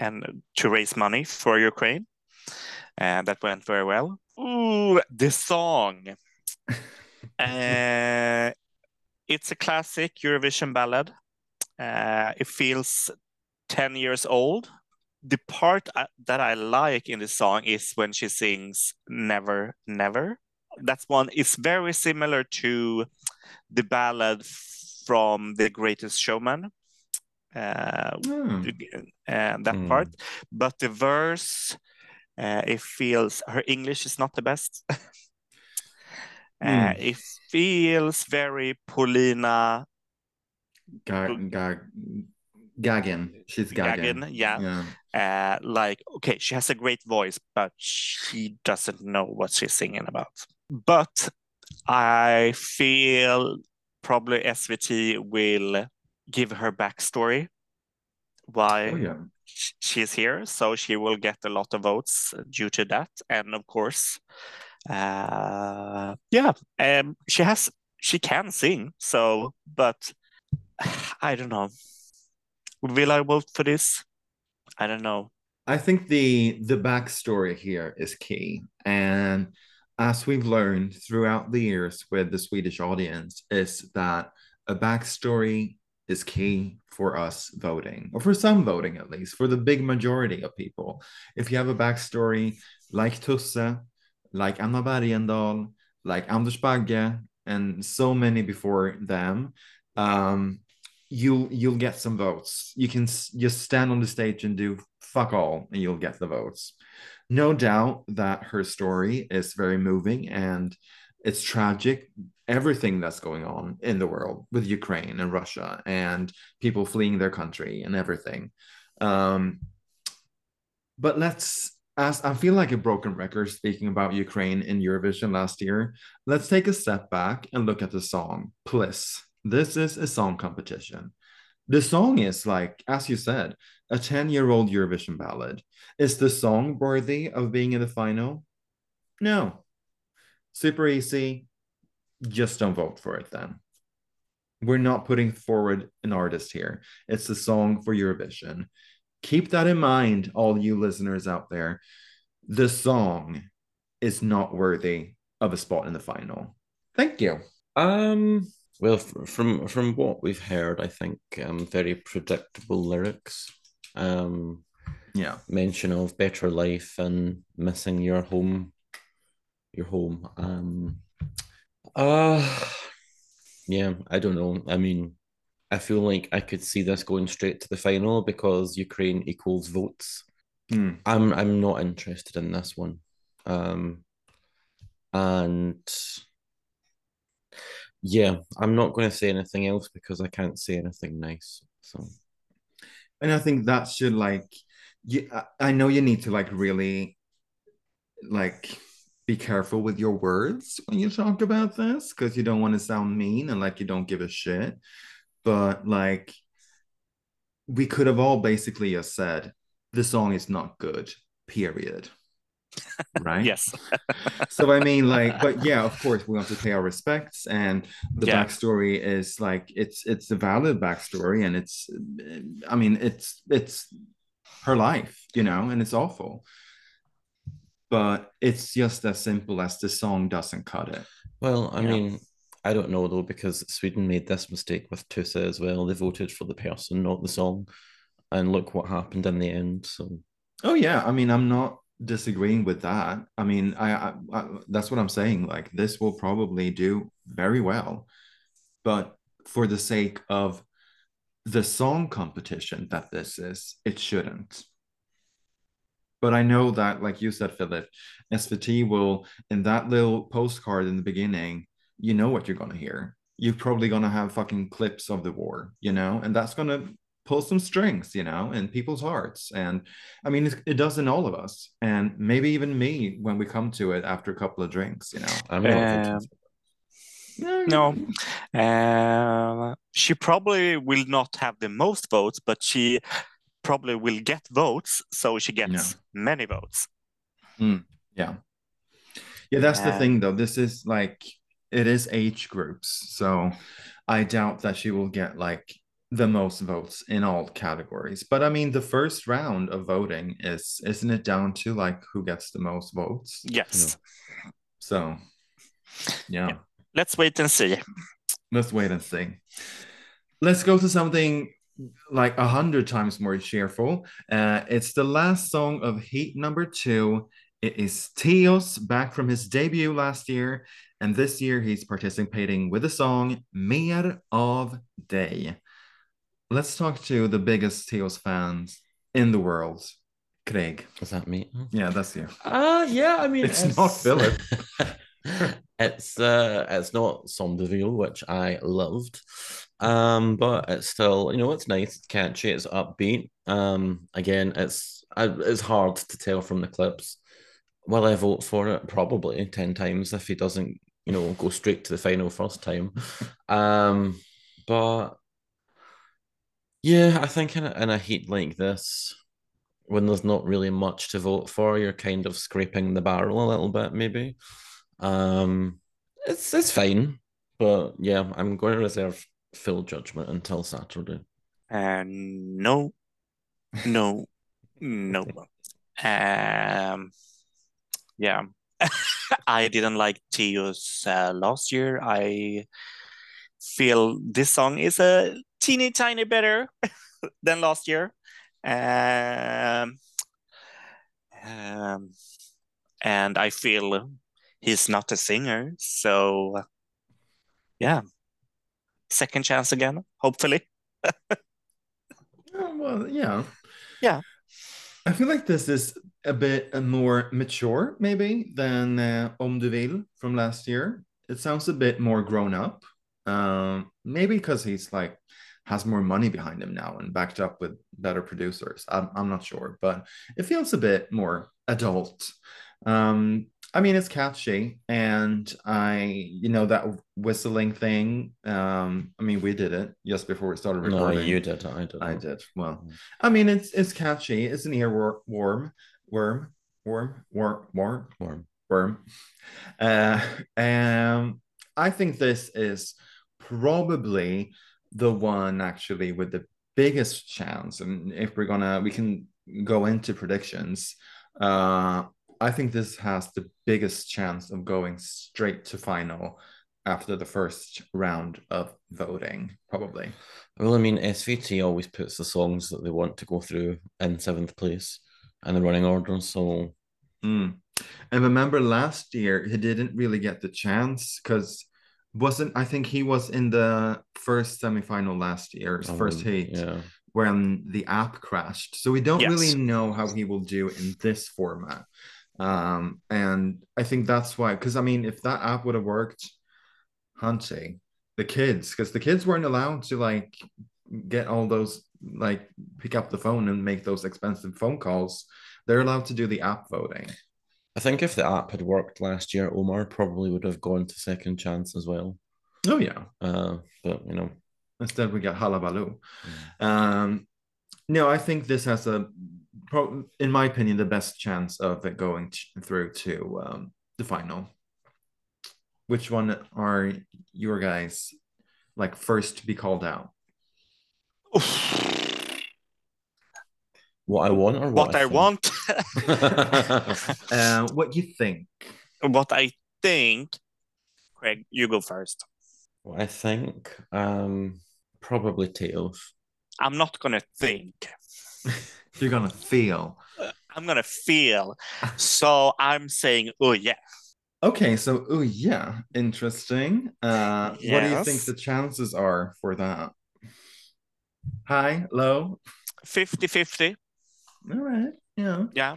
and to raise money for Ukraine. And that went very well. Ooh, this song. uh, it's a classic Eurovision ballad. Uh, it feels 10 years old the part I, that I like in the song is when she sings "Never, Never." That's one. It's very similar to the ballad from The Greatest Showman. Uh, Mm. and that Mm. part, but the verse, uh, it feels her English is not the best. uh, Mm. it feels very Paulina Ga- ga- gagging. She's gagging. Gagging, yeah. Yeah. uh, like okay she has a great voice but she doesn't know what she's singing about but i feel probably svt will give her backstory why Oh, yeah. she's here so she will get a lot of votes due to that and of course uh yeah um she has she can sing so but i don't know will i vote for this i don't know I think the the backstory here is key. And as we've learned throughout the years with the Swedish audience, is that a backstory is key for us voting, or for some voting at least, for the big majority of people. If you have a backstory like Tusse, like Anna Bergendahl, like Anders Bagge, and so many before them, um, you'll you'll get some votes. You can just stand on the stage and do fuck all, and you'll get the votes. No doubt that her story is very moving and it's tragic. Everything that's going on in the world with Ukraine and Russia and people fleeing their country and everything. Um, but let's as I feel like a broken record speaking about Ukraine in Eurovision last year. Let's take a step back and look at the song Pliss. This is a song competition. The song is like, as you said, a 10 year old Eurovision ballad. Is the song worthy of being in the final? No. Super easy. Just don't vote for it then. We're not putting forward an artist here. It's a song for Eurovision. Keep that in mind, all you listeners out there. The song is not worthy of a spot in the final. Thank you. Um, well, from from what we've heard, I think um, very predictable lyrics. Um, yeah, mention of better life and missing your home, your home. Um, uh, yeah, I don't know. I mean, I feel like I could see this going straight to the final because Ukraine equals votes. Mm. I'm I'm not interested in this one. Um, and yeah, I'm not going to say anything else because I can't say anything nice. So, and I think that should like, you, I know you need to like really, like, be careful with your words when you talk about this because you don't want to sound mean and like you don't give a shit. But like, we could have all basically just said the song is not good. Period right? Yes. So i mean like but yeah of course we want to pay our respects and the yeah. backstory is like it's it's a valid backstory and it's i mean it's it's her life you know and it's awful. But it's just as simple as the song doesn't cut it. Well i mean i don't know though because sweden made this mistake with Tusse as well. They voted for the person not the song. And look what happened in the end so. Oh yeah. I mean i'm not disagreeing with that. I mean, I, I, I, that's what I'm saying. Like this will probably do very well, but for the sake of the song competition that this is, it shouldn't. But I know that, like you said, Philip, SVT will in that little postcard in the beginning, you know what you're gonna hear. You're probably gonna have fucking clips of the war, you know, and that's gonna pull some strings, you know, in people's hearts. And I mean, it, it, does in all of us, and maybe even me when we come to it after a couple of drinks, you know. I mean, um, no, uh, she probably will not have the most votes, but she probably will get votes, so she gets yeah. many votes. Mm, yeah, yeah, that's uh, the thing, though. This is like it is age groups, so I doubt that she will get like the most votes in all categories. But I mean, the first round of voting is isn't it down to like who gets the most votes? Yes. So, yeah. yeah. Let's wait and see. Let's wait and see. Let's go to something like a hundred times more cheerful. Uh, it's the last song of Heat number two. It is Theoz back from his debut last year, and this year he's participating with the song Mer av dig let's talk to the biggest Theoz fans in the world. Craig. Is that me? Yeah, that's you. Uh yeah, I mean it's, it's... not Philip. it's uh it's not Som which I loved. Um, but it's still, you know, it's nice, it's catchy, it's upbeat. Um, again, it's it's hard to tell from the clips. Will I vote for it? Probably 10 times if he doesn't, you know, go straight to the final first time. Um, but yeah, I think in a, in a heat like this, when there's not really much to vote for, you're kind of scraping the barrel a little bit, maybe. Um, it's it's fine, but yeah, I'm going to reserve full judgment until Saturday. And no, no, no. Um, yeah, I didn't like Theoz uh, last year. I feel this song is a teeny tiny better than last year. Um, um, and I feel he's not a singer, so yeah, second chance again, hopefully. well, yeah, yeah. I feel like this is a bit more mature, maybe, than uh, Som du vill from last year. It sounds a bit more grown up. Um, maybe because he's like has more money behind him now and backed up with better producers. I'm, I'm not sure, but it feels a bit more adult. Um, I mean, it's catchy, and I, you know, that whistling thing. Um, I mean, we did it just before we started recording. No, you did. I did. I did. Well, mm. I mean, it's it's catchy. It's an earworm, worm, worm, worm, worm, worm, worm, worm. Uh, um, I think this is probably the one actually with the biggest chance. And if we're gonna, we can go into predictions. Uh, I think this has the biggest chance of going straight to final after the first round of voting, probably. Well, I mean, SVT always puts the songs that they want to go through in seventh place in the running order. So, mm. and remember last year he didn't really get the chance because wasn't I think he was in the first semifinal last year, his first um, heat, yeah. when the app crashed. So we don't Yes. really know how he will do in this format. Um, and I think that's why, because I mean, if that app would have worked, hunting the kids, because the kids weren't allowed to like get all those like pick up the phone and make those expensive phone calls. They're allowed to do the app voting. I think if the app had worked last year, Omar probably would have gone to second chance as well. Oh yeah. Uh, but you know, Instead, we got Halabaloo. Um, no, I think this has a, pro- in my opinion, the best chance of it going t- through to um, the final. Which one are your guys like first to be called out? what I want or what, what I think? want, Uh, what you think? what I think. Craig, you go first. what I think, um, probably Theoz. I'm not gonna think. You're gonna feel. I'm gonna feel. So I'm saying, oh yeah. Okay, so oh yeah, interesting. Uh, What do you think the chances are for that? High, low? 50-50. All right, yeah. Yeah.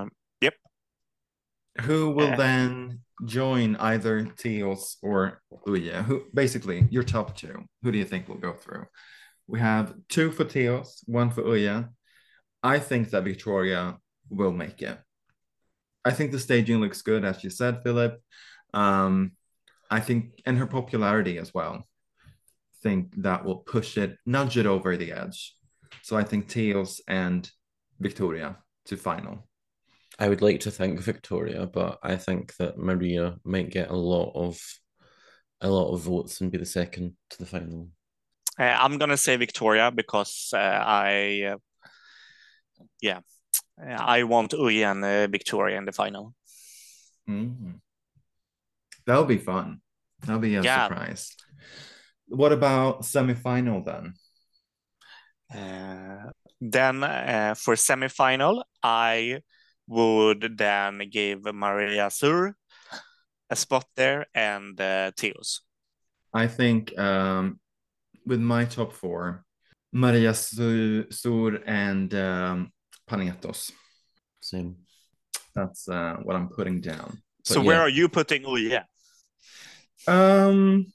Um, yep. Who will Uh, then join either Theoz or Uje? Who basically your top two? Who do you think will go through? We have two for Theoz, one for Uje. I think that Victoria will make it. I think the staging looks good, as you said, Philip. Um, I think, and her popularity as well. Think that will push it, nudge it over the edge. So I think Theoz and Victoria to final. I would like to thank Victoria, but I think that Maria might get a lot of a lot of votes and be the second to the final. uh, I'm gonna say Victoria because uh, I, uh, yeah, I want Uje and uh, Victoria in the final. Mhm. That'll be fun. That'll be a Yeah. surprise. What about semifinal then? Uh, then uh, for semifinal, I would then give Maria Sur a spot there and uh, Theoz. I think um, with my top four, Maria Su- Sur and um, Panetoz. Same. That's uh, what I'm putting down. So But where are you putting Uje? Yeah, Um,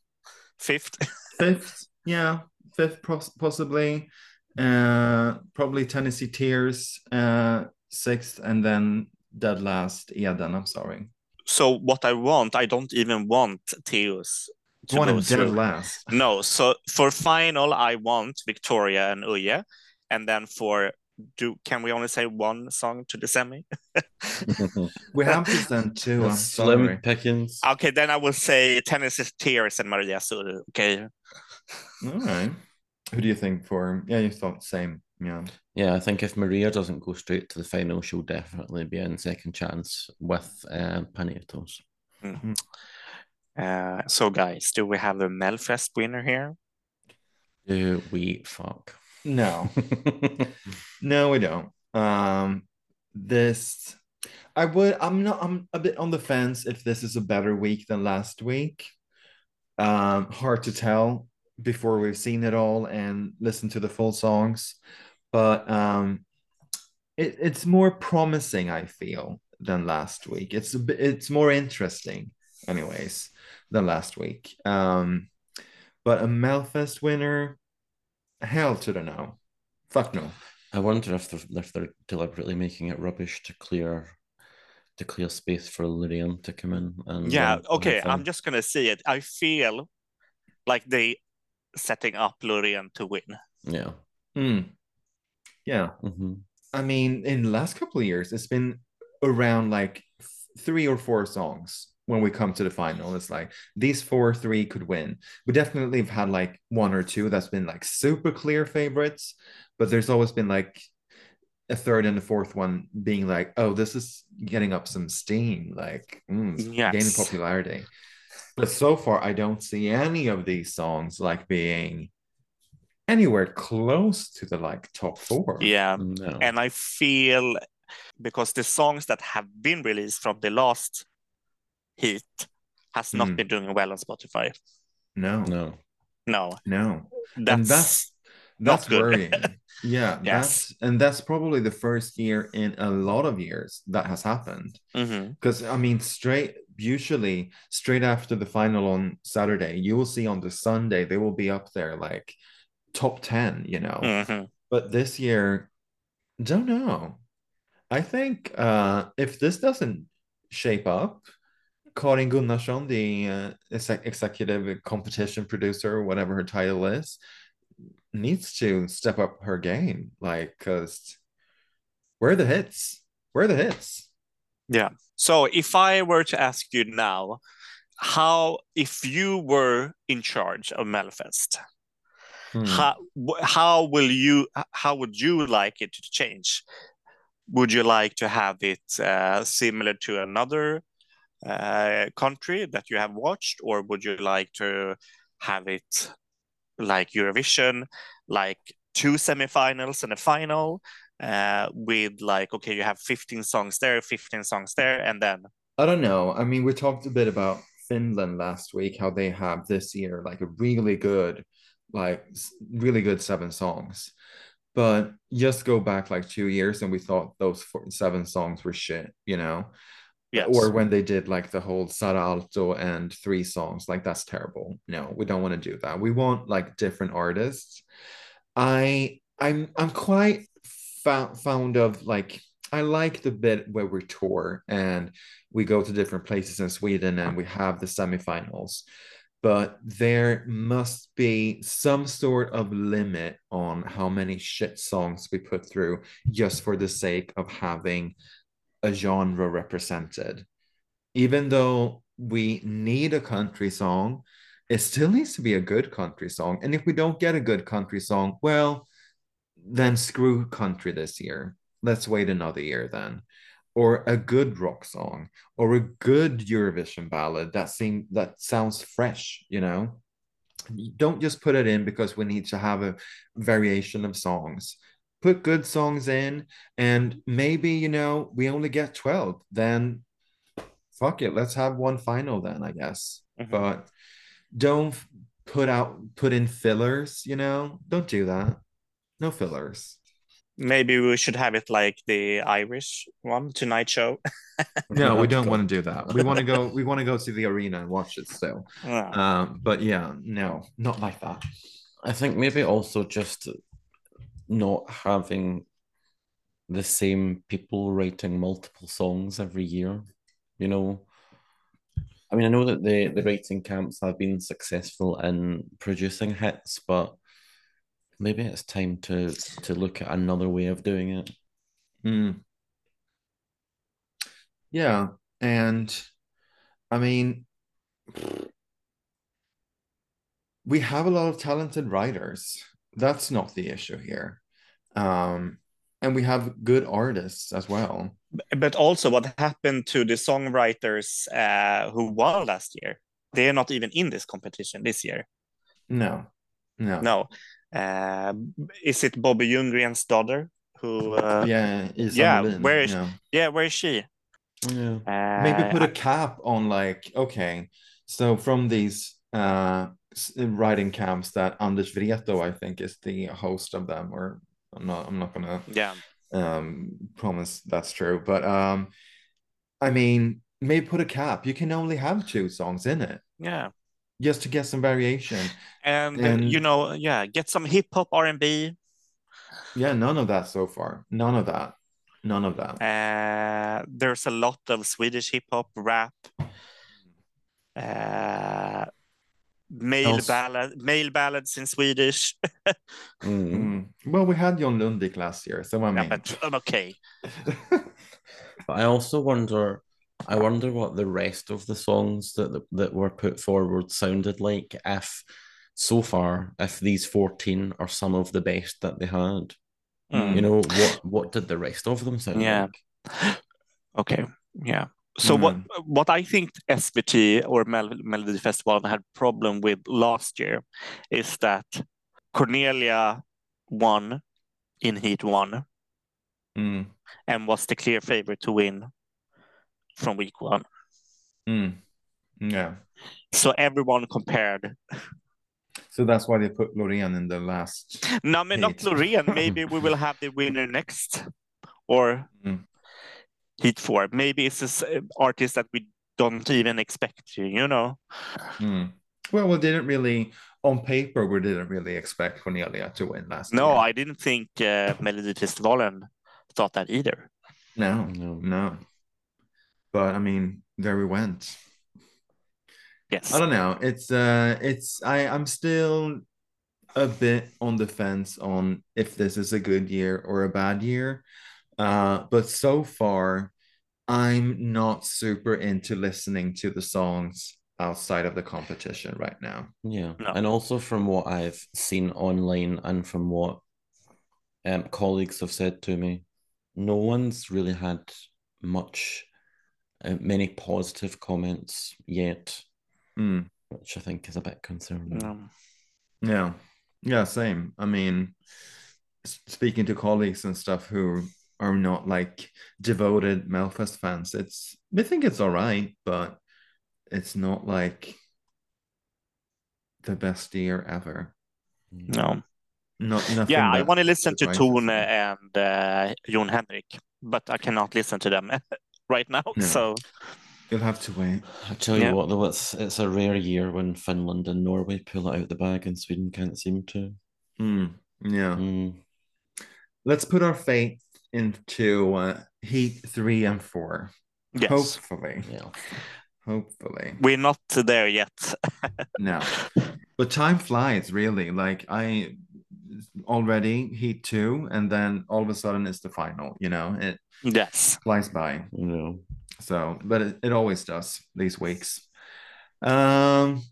fifth. fifth, yeah, fifth pos- possibly. Uh, probably Tennessee Tears, uh, sixth, and then dead last. Eden. I'm sorry. so what I want, I don't even want Tears. to One go and dead through. last. No, so for final, I want Victoria and Uje, and then for do can we only say one song to the semi? We have to send two. I'm Slim sorry. pickings. Okay, then I will say Tennessee Tears and Maria Sur. Okay, All right. Who do you think for? Yeah, you thought same. Yeah. Yeah, I think if Maria doesn't go straight to the final, she'll definitely be in second chance with uh, Panetoz. uh, so guys, do we have a Melfest winner here? Do we fuck? No, no, we don't. Um, this, I would. I'm not. I'm a bit on the fence if this is a better week than last week. Um, hard to tell before we've seen it all and listened to the full songs, but um, it, it's more promising. I feel than last week. It's a bit. It's more interesting, anyways, than last week. Um, but a Melfest winner. Hell to the no. Fuck no. I wonder if they're if they're deliberately making it rubbish to clear to clear space for Loreen to come in and Yeah, um, okay, have, I'm just gonna say it. I feel like they setting up Loreen to win. yeah. Mm. Yeah. Mhm. I mean, in the last couple of years, it's been around like three or four songs when we come to the final. It's like these four three could win. We definitely have had like one or two that's been like super clear favorites, but there's always been like a third and a fourth one being like, oh, this is getting up some steam, like mm, Yes. gaining popularity. But so far, I don't see any of these songs like being anywhere close to the like top four. Yeah. No. And I feel because the songs that have been released from the last heat has not Mm. been doing well on Spotify. No, no. No, no. that's, and that's that's worrying. Yeah, Yes. that's and that's probably the first year in a lot of years that has happened. Because I mean, straight usually straight after the final on Saturday, you will see on the Sunday they will be up there like top ten, you know. Mhm. But this year, don't know. I think uh, if this doesn't shape up, Karin Gunnarsson, the uh, exec- executive competition producer, whatever her title is, needs to step up her game. Like, because where are the hits? Where are the hits? Yeah. So if I were to ask you now, how if you were in charge of Melfest, Hmm. how how will you how would you like it to change? Would you like to have it uh, similar to another uh, country that you have watched, or would you like to have it like Eurovision, like two semifinals and a final, uh, with like okay, you have 15 songs there, 15 songs there, and then I don't know. I mean, we talked a bit about Finland last week, how they have this year like a really good, like really good seven songs. But just go back like two years and we thought those four, seven songs were shit, you know? Yes, Or when they did like the whole Saara Aalto and three songs, like that's terrible. No, we don't want to do that. We want like different artists. I I'm I'm quite found found of like I like the bit where we tour and we go to different places in Sweden and we have the semifinals. But there must be some sort of limit on how many shit songs we put through just for the sake of having a genre represented. Even though we need a country song, it still needs to be a good country song. And if we don't get a good country song, well, then screw country this year. Let's wait another year then. Or a good rock song, or a good Eurovision ballad that seem that sounds fresh, you know. Don't just put it in because we need to have a variation of songs. Put good songs in, and maybe you know we only get 12. Then fuck it, let's have one final then, I guess. Mhm. But don't put out put in fillers, you know. Don't do that. No fillers. maybe we should have it like the Irish one, Tonight Show. No, we don't want to do that. We want to go. We want to go to the arena and watch it still. Yeah. Um, but yeah, no, not like that. I think maybe also just not having the same people writing multiple songs every year. You know, I mean, I know that the the writing camps have been successful in producing hits, but maybe it's time to to look at another way of doing it. Mm. Yeah, and I mean, we have a lot of talented writers. That's not the issue here. Um, and we have good artists as well. But also, what happened to the songwriters uh, who won last year? They are not even in this competition this year. No, no. No. Uh, is it Bobby Ljunggren's daughter who? Uh, Yeah, Yeah, Molin, where is- yeah. yeah, where is she? Yeah. Uh, maybe put a cap on like okay so from these uh writing camps that Anders Vreto I think is the host of them or I'm not I'm not gonna yeah. um promise that's true but um I mean maybe put a cap. You can only have two songs in it. Yeah. just to get some variation. And, And- you know, yeah, get some hip hop R and B. yeah none of that so far. None of that. None of that. Uh, there's a lot of Swedish hip hop, rap, uh, male Also- ballad, male ballads in Swedish. Mm. Mm. well we had John Lundvik last year so I Yeah, mean but um, okay. But I also wonder I wonder what the rest of the songs that that were put forward sounded like. If so far, if these fourteen are some of the best that they had, Mm. you know what what did the rest of them sound Yeah. like? Okay, yeah. So what Mm. what I think SVT or Mel- Melody Festival had problem with last year is that Cornelia won in Heat One Mm, and was the clear favorite to win from week one. mm. Yeah. So everyone compared. So that's why they put Loreen in the last. No, I mean, not. Loreen. Maybe we will have the winner next, or Heat Four. Maybe it's this uh, artist that we don't even expect. to, You know. Mm. Well, we didn't really, on paper, we didn't really expect Cornelia to win last No, year. I didn't think uh, Melodifestivalen thought that either. No, No. no. But I mean, there we went. Yes. I don't know. It's uh it's I I'm still a bit on the fence on if this is a good year or a bad year. Uh but so far I'm not super into listening to the songs outside of the competition right now. Yeah, No. and also from what I've seen online and from what um, colleagues have said to me, no one's really had much, uh, many positive comments yet, Mm, which I think is a bit concerning. Um, yeah. Yeah, same. I mean, speaking to colleagues and stuff who are not like devoted Melfest fans, it's they think it's all right, but it's not like the best year ever. no. Not nothing. Yeah, I want to listen to surprises Tone and uh, Jon Henrik, but I cannot listen to them right now. No. So You'll have to wait. I tell you Yeah. what, though, it's it's a rare year when Finland and Norway pull it out the bag and Sweden can't seem to. Mm, yeah. Mm, Let's put our faith into uh, Heat three and four. yes, Hopefully. yeah. Hopefully. we're not there yet. No. But time flies, really. Like I already Heat two, and then all of a sudden it's the final, you know, it yes. flies by. You know. So, but it, it always does these weeks. Um,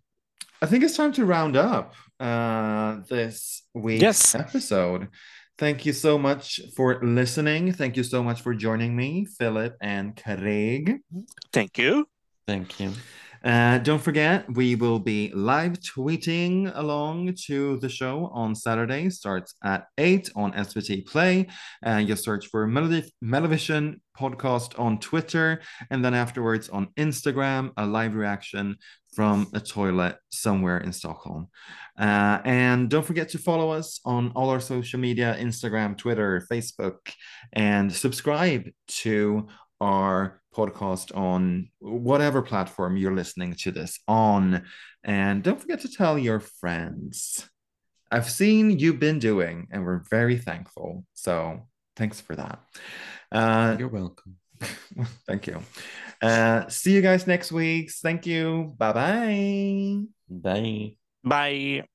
I think it's time to round up uh, this week's Yes. episode. Thank you so much for listening. Thank you so much for joining me, Philip and Craig. Thank you. Thank you. Uh, don't forget, we will be live tweeting along to the show on Saturday. Starts at 8 on SVT Play. Uh, you search for Melody, MelloVision podcast on Twitter. And then afterwards on Instagram, a live reaction from a toilet somewhere in Stockholm. Uh, and don't forget to follow us on all our social media Instagram, Twitter, Facebook, and subscribe to our podcast on whatever platform you're listening to this on. And don't forget to tell your friends. I've seen you've been doing, and we're very thankful. So thanks for that. Uh, You're welcome. thank you. Uh, see you guys next week. Thank you. Bye bye. Bye. Bye.